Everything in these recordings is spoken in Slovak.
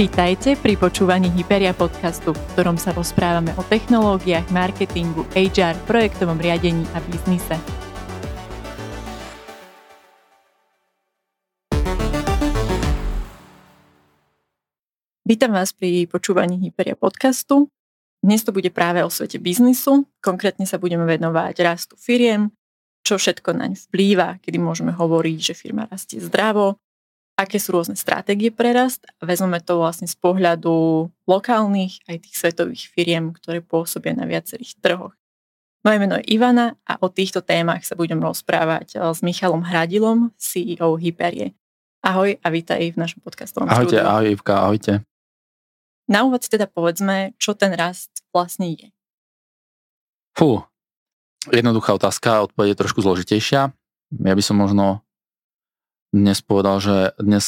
Vítajte pri počúvaní Hyperia podcastu, v ktorom sa rozprávame o technológiách, marketingu, HR, projektovom riadení a biznise. Vítam vás pri počúvaní Hyperia podcastu. Dnes to bude práve o svete biznisu. Konkrétne sa budeme venovať rastu firiem, čo všetko naň vplýva, kedy môžeme hovoriť, že firma rastie zdravo, aké sú rôzne stratégie pre rast vezmeme to vlastne z pohľadu lokálnych aj tých svetových firiem, ktoré pôsobia na viacerých trhoch. Moje meno je Ivana a o týchto témach sa budem rozprávať eh, s Michalom Hradilom, CEO Hyperie. Ahoj a vítaj v našom podcastovom Ahojte, štúdiu. ahoj Ivka, ahojte. Na úvod si teda povedzme, čo ten rast vlastne je. Fú, jednoduchá otázka, odpoveď je trošku zložitejšia. Ja by som možno dnes povedal, že dnes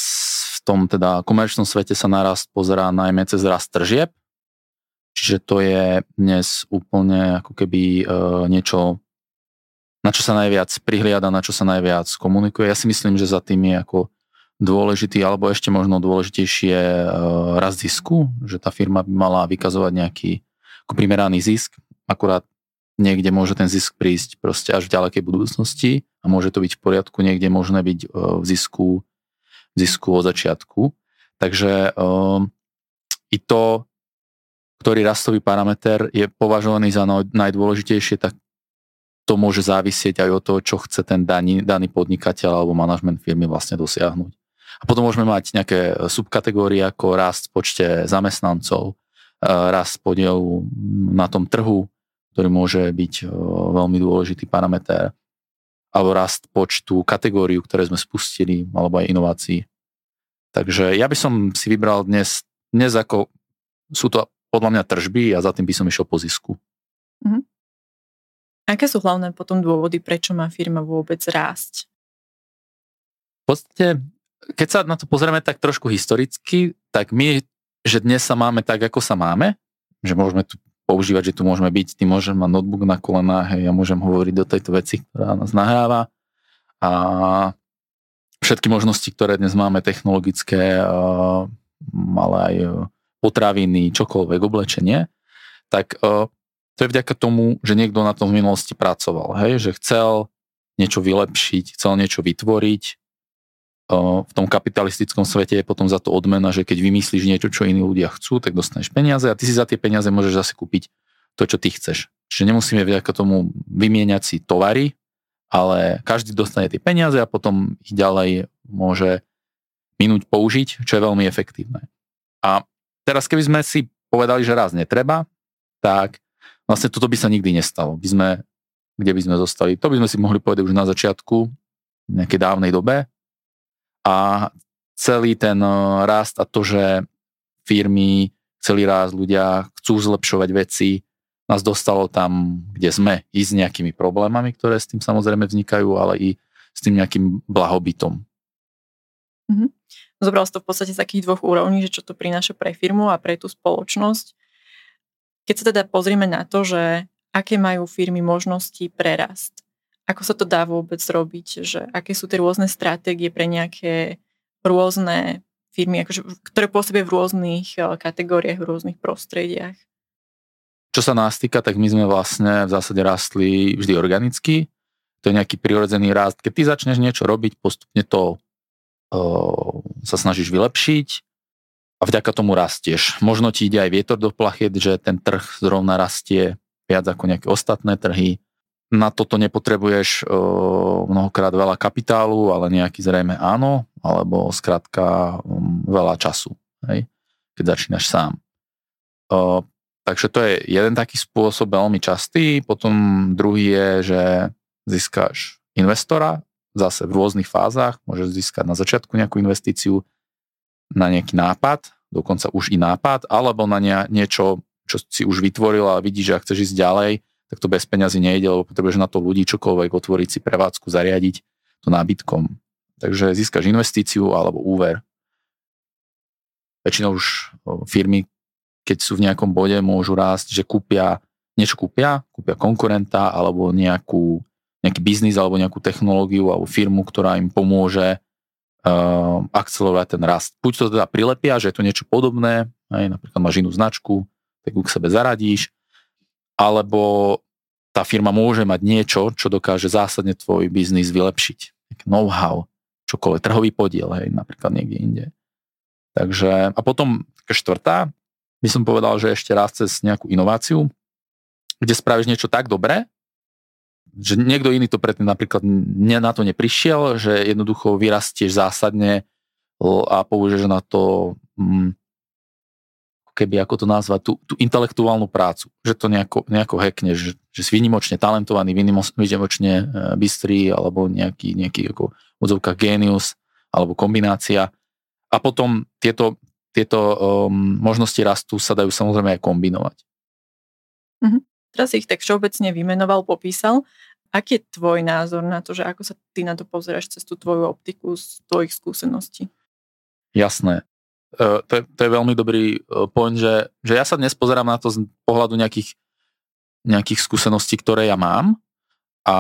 v tom teda komerčnom svete sa narast pozerá najmä cez rast tržieb, čiže to je dnes úplne ako keby e, niečo, na čo sa najviac prihliada, na čo sa najviac komunikuje. Ja si myslím, že za tým je ako dôležitý, alebo ešte možno dôležitejšie e, rast zisku, že tá firma by mala vykazovať nejaký ako primeraný zisk, akurát niekde môže ten zisk prísť proste až v ďalekej budúcnosti a môže to byť v poriadku, niekde možné byť e, v zisku, v zisku od začiatku. Takže um, i to, ktorý rastový parameter je považovaný za najdôležitejšie, tak to môže závisieť aj od toho, čo chce ten daný, daný podnikateľ alebo manažment firmy vlastne dosiahnuť. A potom môžeme mať nejaké subkategórie ako rast v počte zamestnancov, rast podielu na tom trhu, ktorý môže byť veľmi dôležitý parameter alebo rast počtu kategóriu, ktoré sme spustili, alebo aj inovácií. Takže ja by som si vybral dnes, dnes ako sú to podľa mňa tržby a za tým by som išiel po zisku. Mhm. Aké sú hlavné potom dôvody, prečo má firma vôbec rásť? V podstate, keď sa na to pozrieme tak trošku historicky, tak my, že dnes sa máme tak, ako sa máme, že môžeme tu používať, že tu môžeme byť, ty môžem mať notebook na kolenách, hej, ja môžem hovoriť do tejto veci, ktorá nás nahráva. A všetky možnosti, ktoré dnes máme technologické, ale aj potraviny, čokoľvek, oblečenie, tak to je vďaka tomu, že niekto na tom v minulosti pracoval, hej, že chcel niečo vylepšiť, chcel niečo vytvoriť, v tom kapitalistickom svete je potom za to odmena, že keď vymyslíš niečo, čo iní ľudia chcú, tak dostaneš peniaze a ty si za tie peniaze môžeš zase kúpiť to, čo ty chceš. Čiže nemusíme vďaka tomu vymieňať si tovary, ale každý dostane tie peniaze a potom ich ďalej môže minúť použiť, čo je veľmi efektívne. A teraz keby sme si povedali, že raz netreba, tak vlastne toto by sa nikdy nestalo. By sme, kde by sme zostali? To by sme si mohli povedať už na začiatku, v nejakej dávnej dobe, a celý ten rast a to, že firmy, celý rast ľudia chcú zlepšovať veci, nás dostalo tam, kde sme, i s nejakými problémami, ktoré s tým samozrejme vznikajú, ale i s tým nejakým blahobytom. Mm-hmm. Zobral si to v podstate z takých dvoch úrovní, že čo to prináša pre firmu a pre tú spoločnosť. Keď sa teda pozrieme na to, že aké majú firmy možnosti pre rast, ako sa to dá vôbec robiť, že aké sú tie rôzne stratégie pre nejaké rôzne firmy, akože, ktoré pôsobia v rôznych eh, kategóriách, v rôznych prostrediach. Čo sa nás týka, tak my sme vlastne v zásade rastli vždy organicky. To je nejaký prirodzený rast. Keď ty začneš niečo robiť, postupne to uh, sa snažíš vylepšiť a vďaka tomu rastieš. Možno ti ide aj vietor do plachet, že ten trh zrovna rastie viac ako nejaké ostatné trhy na toto nepotrebuješ uh, mnohokrát veľa kapitálu, ale nejaký zrejme áno, alebo skrátka um, veľa času, hej, keď začínaš sám. Uh, takže to je jeden taký spôsob veľmi častý. Potom druhý je, že získaš investora zase v rôznych fázach. Môžeš získať na začiatku nejakú investíciu na nejaký nápad, dokonca už i nápad, alebo na niečo, čo si už vytvoril a vidíš, že ak chceš ísť ďalej, tak to bez peňazí nejde, lebo potrebuješ na to ľudí čokoľvek otvoriť si prevádzku, zariadiť to nábytkom. Takže získaš investíciu alebo úver. Väčšinou už firmy, keď sú v nejakom bode, môžu rásť, že kúpia, niečo kúpia, kúpia konkurenta alebo nejakú, nejaký biznis alebo nejakú technológiu alebo firmu, ktorá im pomôže uh, akcelerovať ten rast. Buď to teda prilepia, že je to niečo podobné, aj napríklad máš inú značku, tak ju k sebe zaradíš, alebo tá firma môže mať niečo, čo dokáže zásadne tvoj biznis vylepšiť. Know-how, čokoľvek, trhový podiel, hej, napríklad niekde inde. Takže, a potom štvrtá, by som povedal, že ešte raz cez nejakú inováciu, kde spravíš niečo tak dobré, že niekto iný to predtým napríklad na to neprišiel, že jednoducho vyrastieš zásadne a použiješ na to hm, keby, ako to nazvať, tú, tú intelektuálnu prácu, že to nejako, nejako hackneš, že, že si vynimočne talentovaný, vynimočne e, bystrý, alebo nejaký, nejaký ako odzovka genius, alebo kombinácia. A potom tieto, tieto um, možnosti rastu sa dajú samozrejme aj kombinovať. Mm-hmm. Teraz ich tak všeobecne vymenoval, popísal. Aký je tvoj názor na to, že ako sa ty na to pozeráš cez tú tvoju optiku z tvojich skúseností? Jasné. Uh, to, je, to je veľmi dobrý uh, point, že, že ja sa dnes pozerám na to z pohľadu nejakých, nejakých skúseností, ktoré ja mám a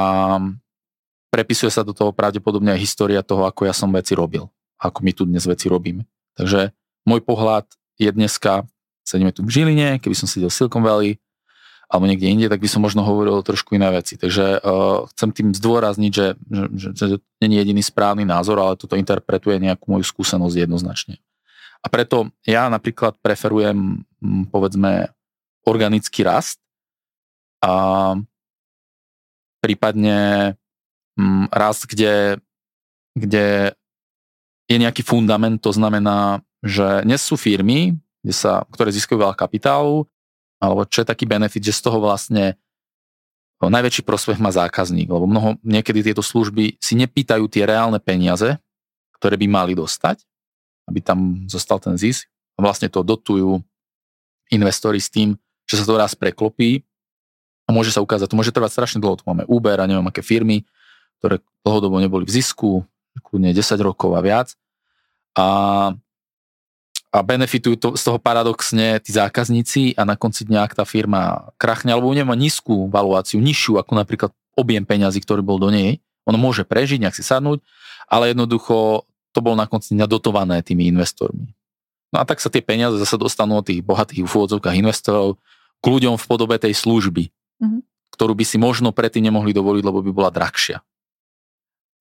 prepisuje sa do toho pravdepodobne aj história toho, ako ja som veci robil, ako my tu dnes veci robíme. Takže môj pohľad je dneska, sedíme tu v Žiline, keby som sedel v Silicon Valley, alebo niekde inde, tak by som možno hovoril trošku iné veci. Takže uh, chcem tým zdôrazniť, že, že, že, že nie je jediný správny názor, ale toto interpretuje nejakú moju skúsenosť jednoznačne. A preto ja napríklad preferujem, povedzme, organický rast a prípadne rast, kde, kde je nejaký fundament, to znamená, že dnes sú firmy, kde sa, ktoré získajú veľa kapitálu, alebo čo je taký benefit, že z toho vlastne najväčší prospech má zákazník, lebo mnoho, niekedy tieto služby si nepýtajú tie reálne peniaze, ktoré by mali dostať, aby tam zostal ten zisk. A vlastne to dotujú investori s tým, že sa to raz preklopí a môže sa ukázať, to môže trvať strašne dlho. Tu máme Uber a neviem aké firmy, ktoré dlhodobo neboli v zisku, kľudne 10 rokov a viac. A, a benefitujú to, z toho paradoxne tí zákazníci a na konci dňa, ak tá firma krachne alebo nemá nízku valuáciu, nižšiu ako napríklad objem peňazí, ktorý bol do nej, on môže prežiť, nejak si sadnúť, ale jednoducho to bolo na konci dňa dotované tými investormi. No a tak sa tie peniaze zase dostanú od tých bohatých úvodzovkách investorov k ľuďom v podobe tej služby, mm-hmm. ktorú by si možno predtým nemohli dovoliť, lebo by bola drahšia.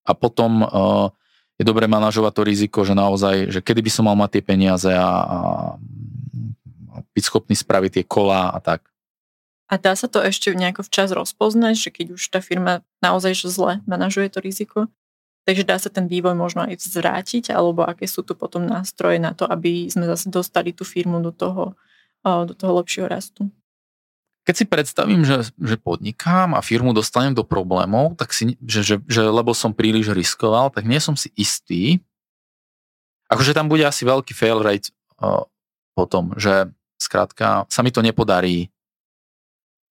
A potom uh, je dobre manažovať to riziko, že naozaj, že kedy by som mal mať tie peniaze a, a byť schopný spraviť tie kola a tak. A dá sa to ešte nejako včas rozpoznať, že keď už tá firma naozaj zle manažuje to riziko? Takže dá sa ten vývoj možno aj zvrátiť, alebo aké sú tu potom nástroje na to, aby sme zase dostali tú firmu do toho, do toho lepšieho rastu? Keď si predstavím, že, že podnikám a firmu dostanem do problémov, tak si, že, že, že lebo som príliš riskoval, tak nie som si istý. Akože tam bude asi veľký fail rate uh, potom, že skrátka sa mi to nepodarí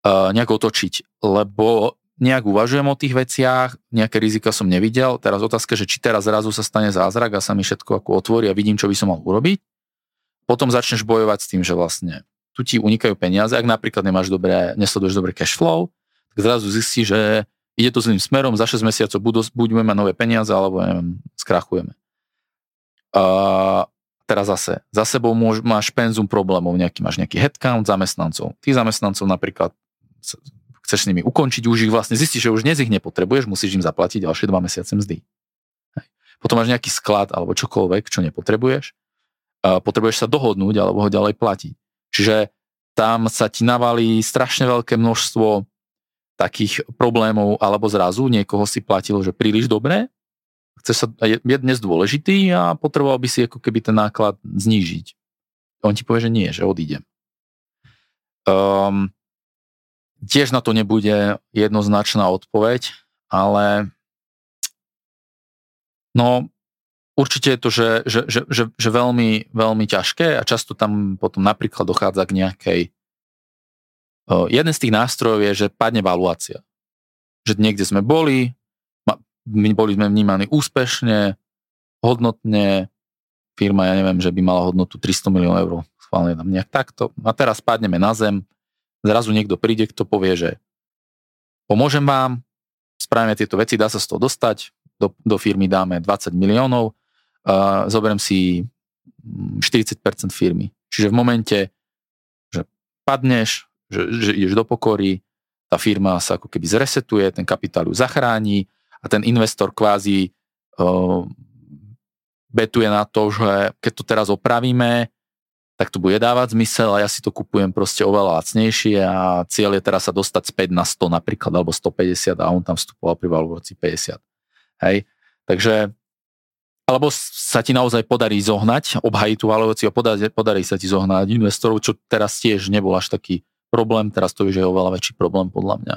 uh, nejak otočiť, lebo nejak uvažujem o tých veciach, nejaké rizika som nevidel. Teraz otázka, že či teraz zrazu sa stane zázrak a sa mi všetko ako otvorí a vidím, čo by som mal urobiť. Potom začneš bojovať s tým, že vlastne tu ti unikajú peniaze, ak napríklad nemáš dobré, nesleduješ dobré cash flow, tak zrazu zistíš, že ide to zlým smerom, za 6 mesiacov budú, budeme mať nové peniaze, alebo neviem, skrachujeme. A teraz zase, za sebou môž, máš penzum problémov, nejaký, máš nejaký headcount zamestnancov. Tých zamestnancov napríklad chceš s nimi ukončiť, už ich vlastne zistíš, že už dnes ich nepotrebuješ, musíš im zaplatiť ďalšie dva mesiace mzdy. Hej. Potom máš nejaký sklad alebo čokoľvek, čo nepotrebuješ. Potrebuješ sa dohodnúť alebo ho ďalej platiť. Čiže tam sa ti navalí strašne veľké množstvo takých problémov, alebo zrazu niekoho si platil, že príliš dobre, chce sa, je, je dnes dôležitý a potreboval by si ako keby ten náklad znížiť. On ti povie, že nie, že odídem. Um, Tiež na to nebude jednoznačná odpoveď, ale no určite je to, že, že, že, že, že veľmi, veľmi ťažké a často tam potom napríklad dochádza k nejakej jeden z tých nástrojov je, že padne valuácia. Že niekde sme boli, my boli sme vnímaní úspešne, hodnotne, firma, ja neviem, že by mala hodnotu 300 miliónov eur, schválne tam nejak takto. A teraz padneme na zem, zrazu niekto príde, kto povie, že pomôžem vám, spravíme tieto veci, dá sa z toho dostať, do, do firmy dáme 20 miliónov uh, zoberiem si 40% firmy. Čiže v momente, že padneš, že, že ideš do pokory, tá firma sa ako keby zresetuje, ten kapitál ju zachráni a ten investor kvázi uh, betuje na to, že keď to teraz opravíme, tak to bude dávať zmysel a ja si to kupujem proste oveľa lacnejšie a cieľ je teraz sa dostať späť na 100 napríklad alebo 150 a on tam vstupoval pri valuácii 50. Hej. Takže alebo sa ti naozaj podarí zohnať, obhajiť tú valuáciu a podarí, podarí sa ti zohnať investorov, čo teraz tiež nebol až taký problém, teraz to už je oveľa väčší problém podľa mňa.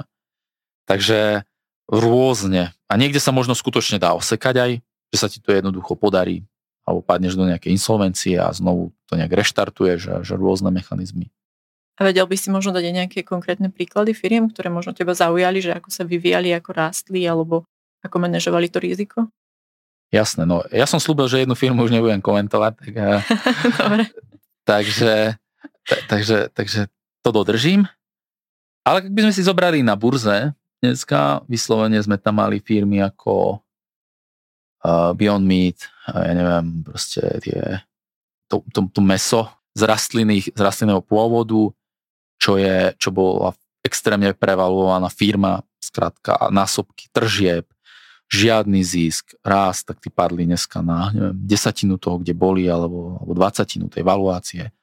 Takže rôzne. A niekde sa možno skutočne dá osekať aj, že sa ti to jednoducho podarí, alebo padneš do nejakej insolvencie a znovu to nejak reštartuje, že, že rôzne mechanizmy. A vedel by si možno dať aj nejaké konkrétne príklady firiem, ktoré možno teba zaujali, že ako sa vyvíjali, ako rástli, alebo ako manažovali to riziko? Jasné, no ja som slúbil, že jednu firmu už nebudem komentovať, tak, eh, Dobre. takže, takže, takže to dodržím. Ale ak by sme si zobrali na burze, dneska vyslovene sme tam mali firmy ako uh, Beyond Meat, uh, ja neviem, proste tie, to, to, to meso z, rastliny, z rastlinného pôvodu, čo, je, čo bola extrémne prevalovaná firma, skrátka násobky tržieb, žiadny zisk, rast, tak tí padli dneska na neviem, desatinu toho, kde boli, alebo, alebo dvacatinu tej valuácie.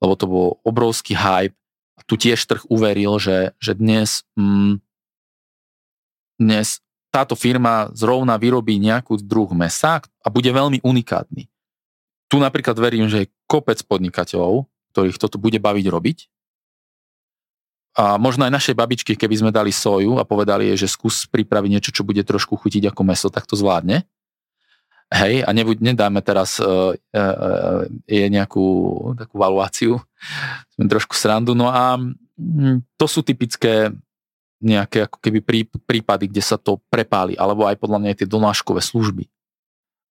Lebo to bol obrovský hype. A tu tiež trh uveril, že, že dnes, mm, dnes táto firma zrovna vyrobí nejakú druh mesa a bude veľmi unikátny. Tu napríklad verím, že je kopec podnikateľov, ktorých toto bude baviť robiť a možno aj našej babičky, keby sme dali soju a povedali jej, že skús pripraviť niečo, čo bude trošku chutiť ako meso, tak to zvládne. Hej, a nebuď, nedáme teraz uh, uh, je nejakú takú valuáciu, trošku srandu. No a um, to sú typické nejaké ako keby prí, prípady, kde sa to prepáli, alebo aj podľa mňa aj tie donáškové služby.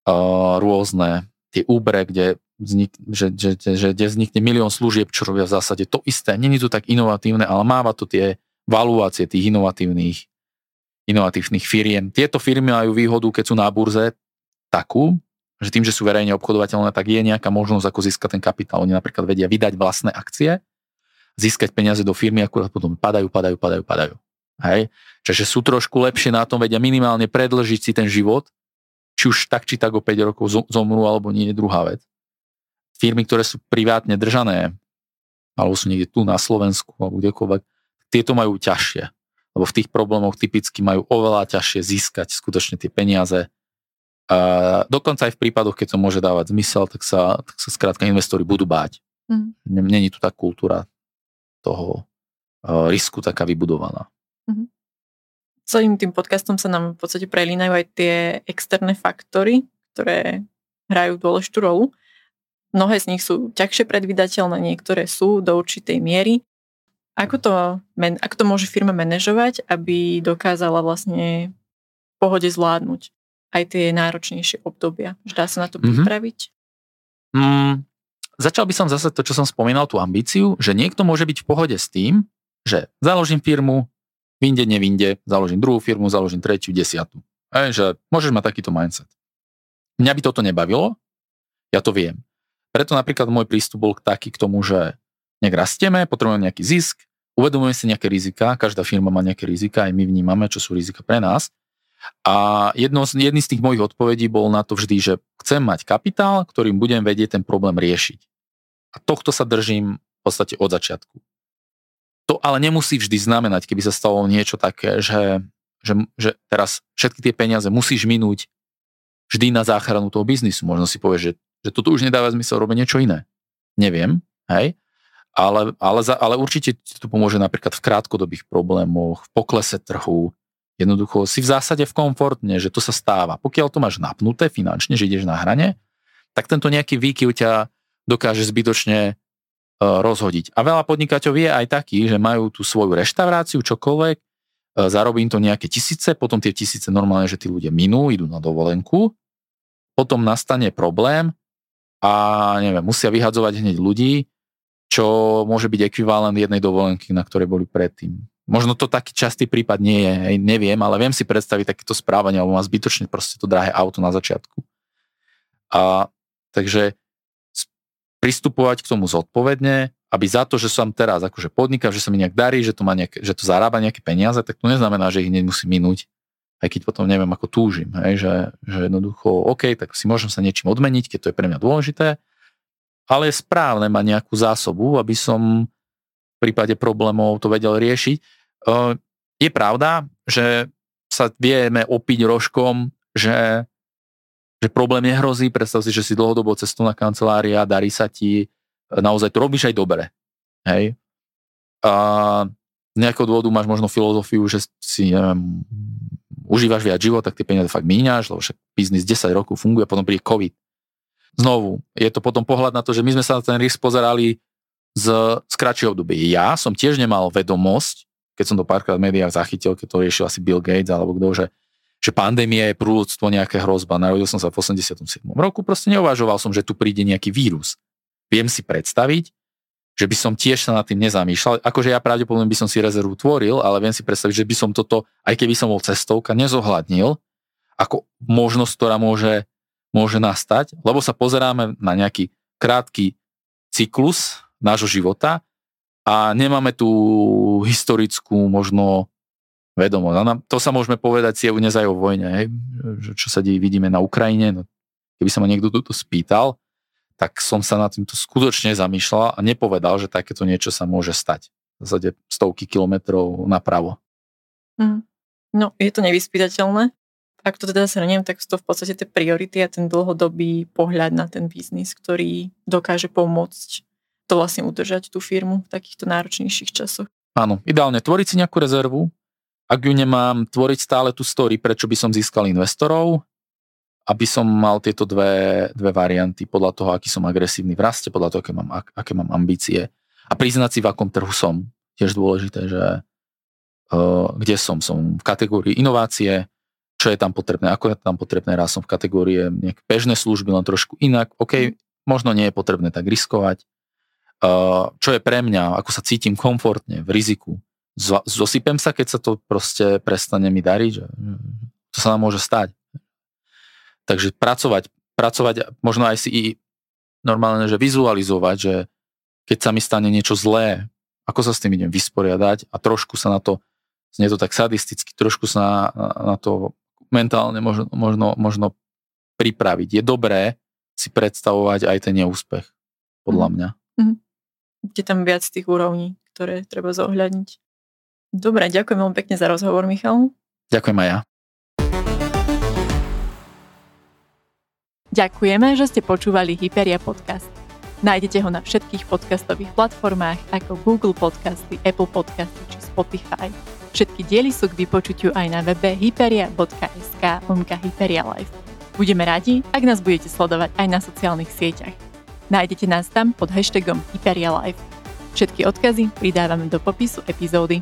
Uh, rôzne, tie úbre, kde vznik, že, že, že, kde vznikne milión služieb, čo robia v zásade to isté. Není to tak inovatívne, ale máva to tie valuácie tých inovatívnych, inovatívnych firiem. Tieto firmy majú výhodu, keď sú na burze takú, že tým, že sú verejne obchodovateľné, tak je nejaká možnosť, ako získať ten kapitál. Oni napríklad vedia vydať vlastné akcie, získať peniaze do firmy, akurát potom padajú, padajú, padajú, padajú. Hej? Čiže sú trošku lepšie na tom, vedia minimálne predlžiť si ten život, či už tak, či tak o 5 rokov zomrú, alebo nie je druhá vec firmy, ktoré sú privátne držané, alebo sú niekde tu na Slovensku, alebo kdekoľvek, tieto majú ťažšie. Lebo v tých problémoch typicky majú oveľa ťažšie získať skutočne tie peniaze. A dokonca aj v prípadoch, keď to môže dávať zmysel, tak sa, tak sa skrátka investori budú báť. Mm. Není tu tá kultúra toho uh, risku taká vybudovaná. Mm. Celým tým podcastom sa nám v podstate prelínajú aj tie externé faktory, ktoré hrajú dôležitú rolu. Mnohé z nich sú ťažšie predvydateľné, niektoré sú do určitej miery. Ako to, ako to môže firma manažovať, aby dokázala vlastne v pohode zvládnuť aj tie náročnejšie obdobia? Že dá sa na to mm-hmm. pripraviť? Mm, začal by som zase to, čo som spomínal, tú ambíciu, že niekto môže byť v pohode s tým, že založím firmu, vinde, nevinde, založím druhú firmu, založím tretiu, desiatu. Aj, že môžeš mať takýto mindset. Mňa by toto nebavilo, ja to viem. Preto napríklad môj prístup bol taký k tomu, že nech rastieme, potrebujeme nejaký zisk, uvedomujeme si nejaké rizika, každá firma má nejaké rizika, aj my vnímame, čo sú rizika pre nás. A jedno, jedný z tých mojich odpovedí bol na to vždy, že chcem mať kapitál, ktorým budem vedieť ten problém riešiť. A tohto sa držím v podstate od začiatku. To ale nemusí vždy znamenať, keby sa stalo niečo také, že, že, že teraz všetky tie peniaze musíš minúť vždy na záchranu toho biznisu. Možno si povieš, že že toto už nedáva zmysel robiť niečo iné. Neviem, hej, ale, ale, za, ale určite ti to pomôže napríklad v krátkodobých problémoch, v poklese trhu, jednoducho si v zásade v komfortne, že to sa stáva. Pokiaľ to máš napnuté finančne, že ideš na hrane, tak tento nejaký výkyv ťa dokáže zbytočne rozhodiť. A veľa podnikateľov je aj taký, že majú tú svoju reštauráciu, čokoľvek, uh, zarobí im to nejaké tisíce, potom tie tisíce normálne, že tí ľudia minú, idú na dovolenku, potom nastane problém, a neviem, musia vyhadzovať hneď ľudí, čo môže byť ekvivalent jednej dovolenky, na ktorej boli predtým. Možno to taký častý prípad nie je, neviem, ale viem si predstaviť takéto správanie, alebo má zbytočne proste to drahé auto na začiatku. A takže pristupovať k tomu zodpovedne, aby za to, že som teraz akože podnikám, že sa mi nejak darí, že to, má nejak, že to zarába nejaké peniaze, tak to neznamená, že ich nemusí minúť, aj keď potom neviem, ako túžim. Hej, že, že jednoducho, OK, tak si môžem sa niečím odmeniť, keď to je pre mňa dôležité, ale je správne mať nejakú zásobu, aby som v prípade problémov to vedel riešiť. Je pravda, že sa vieme opiť rožkom, že, že problém nehrozí, predstav si, že si dlhodobo cestovná kancelária, darí sa ti, naozaj to robíš aj dobre. Hej? A z nejakého dôvodu máš možno filozofiu, že si, neviem, užívaš viac život, tak tie peniaze fakt míňaš, lebo však biznis 10 rokov funguje, potom príde COVID. Znovu, je to potom pohľad na to, že my sme sa na ten risk pozerali z, z kratšieho obdobia. Ja som tiež nemal vedomosť, keď som to párkrát v médiách zachytil, keď to riešil asi Bill Gates alebo kto, že, že pandémia je prúdstvo nejaká hrozba. Narodil som sa v 87. roku, proste neuvažoval som, že tu príde nejaký vírus viem si predstaviť, že by som tiež sa nad tým nezamýšľal. Akože ja pravdepodobne by som si rezervu tvoril, ale viem si predstaviť, že by som toto, aj keby som bol cestovka, nezohľadnil ako možnosť, ktorá môže, môže nastať, lebo sa pozeráme na nejaký krátky cyklus nášho života a nemáme tú historickú možno vedomosť. A to sa môžeme povedať si dnes aj o vojne, hej? čo sa deje, vidíme na Ukrajine. No, keby sa ma niekto toto spýtal, tak som sa na týmto skutočne zamýšľal a nepovedal, že takéto niečo sa môže stať. V zásade stovky kilometrov napravo. Mm. No, je to nevyspytateľné. Ak to teda shrniem, tak sú to v podstate tie priority a ten dlhodobý pohľad na ten biznis, ktorý dokáže pomôcť to vlastne udržať tú firmu v takýchto náročnejších časoch. Áno, ideálne tvoriť si nejakú rezervu. Ak ju nemám, tvoriť stále tú story, prečo by som získal investorov aby som mal tieto dve, dve varianty podľa toho, aký som agresívny v raste, podľa toho, aké mám, aké mám ambície a priznať si, v akom trhu som. Tiež dôležité, že uh, kde som. Som v kategórii inovácie, čo je tam potrebné, ako je tam potrebné, raz som v kategórii nejaké bežné služby, len trošku inak. OK, možno nie je potrebné tak riskovať. Uh, čo je pre mňa, ako sa cítim komfortne, v riziku. Zosypem sa, keď sa to proste prestane mi dariť, že to sa nám môže stať Takže pracovať, pracovať, možno aj si i normálne, že vizualizovať, že keď sa mi stane niečo zlé, ako sa s tým idem vysporiadať a trošku sa na to, znie to tak sadisticky, trošku sa na, na to mentálne možno, možno, možno pripraviť. Je dobré si predstavovať aj ten neúspech, podľa mhm. mňa. Mm-hmm. Je tam viac tých úrovní, ktoré treba zohľadniť. Dobre, ďakujem veľmi pekne za rozhovor, Michal. Ďakujem aj ja. Ďakujeme, že ste počúvali Hyperia podcast. Nájdete ho na všetkých podcastových platformách ako Google Podcasty, Apple Podcasty či Spotify. Všetky diely sú k vypočutiu aj na webe hyperia.sk lomka Hyperia Live. Budeme radi, ak nás budete sledovať aj na sociálnych sieťach. Nájdete nás tam pod hashtagom Hyperia Live. Všetky odkazy pridávame do popisu epizódy.